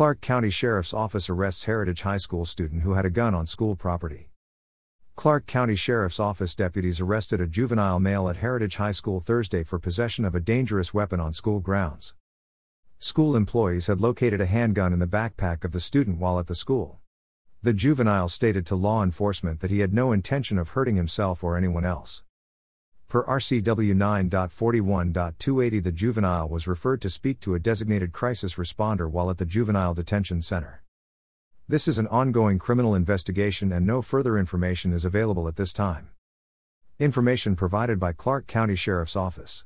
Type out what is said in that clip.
Clark County Sheriff's Office arrests Heritage High School student who had a gun on school property. Clark County Sheriff's Office deputies arrested a juvenile male at Heritage High School Thursday for possession of a dangerous weapon on school grounds. School employees had located a handgun in the backpack of the student while at the school. The juvenile stated to law enforcement that he had no intention of hurting himself or anyone else. Per RCW 9.41.280, the juvenile was referred to speak to a designated crisis responder while at the Juvenile Detention Center. This is an ongoing criminal investigation and no further information is available at this time. Information provided by Clark County Sheriff's Office.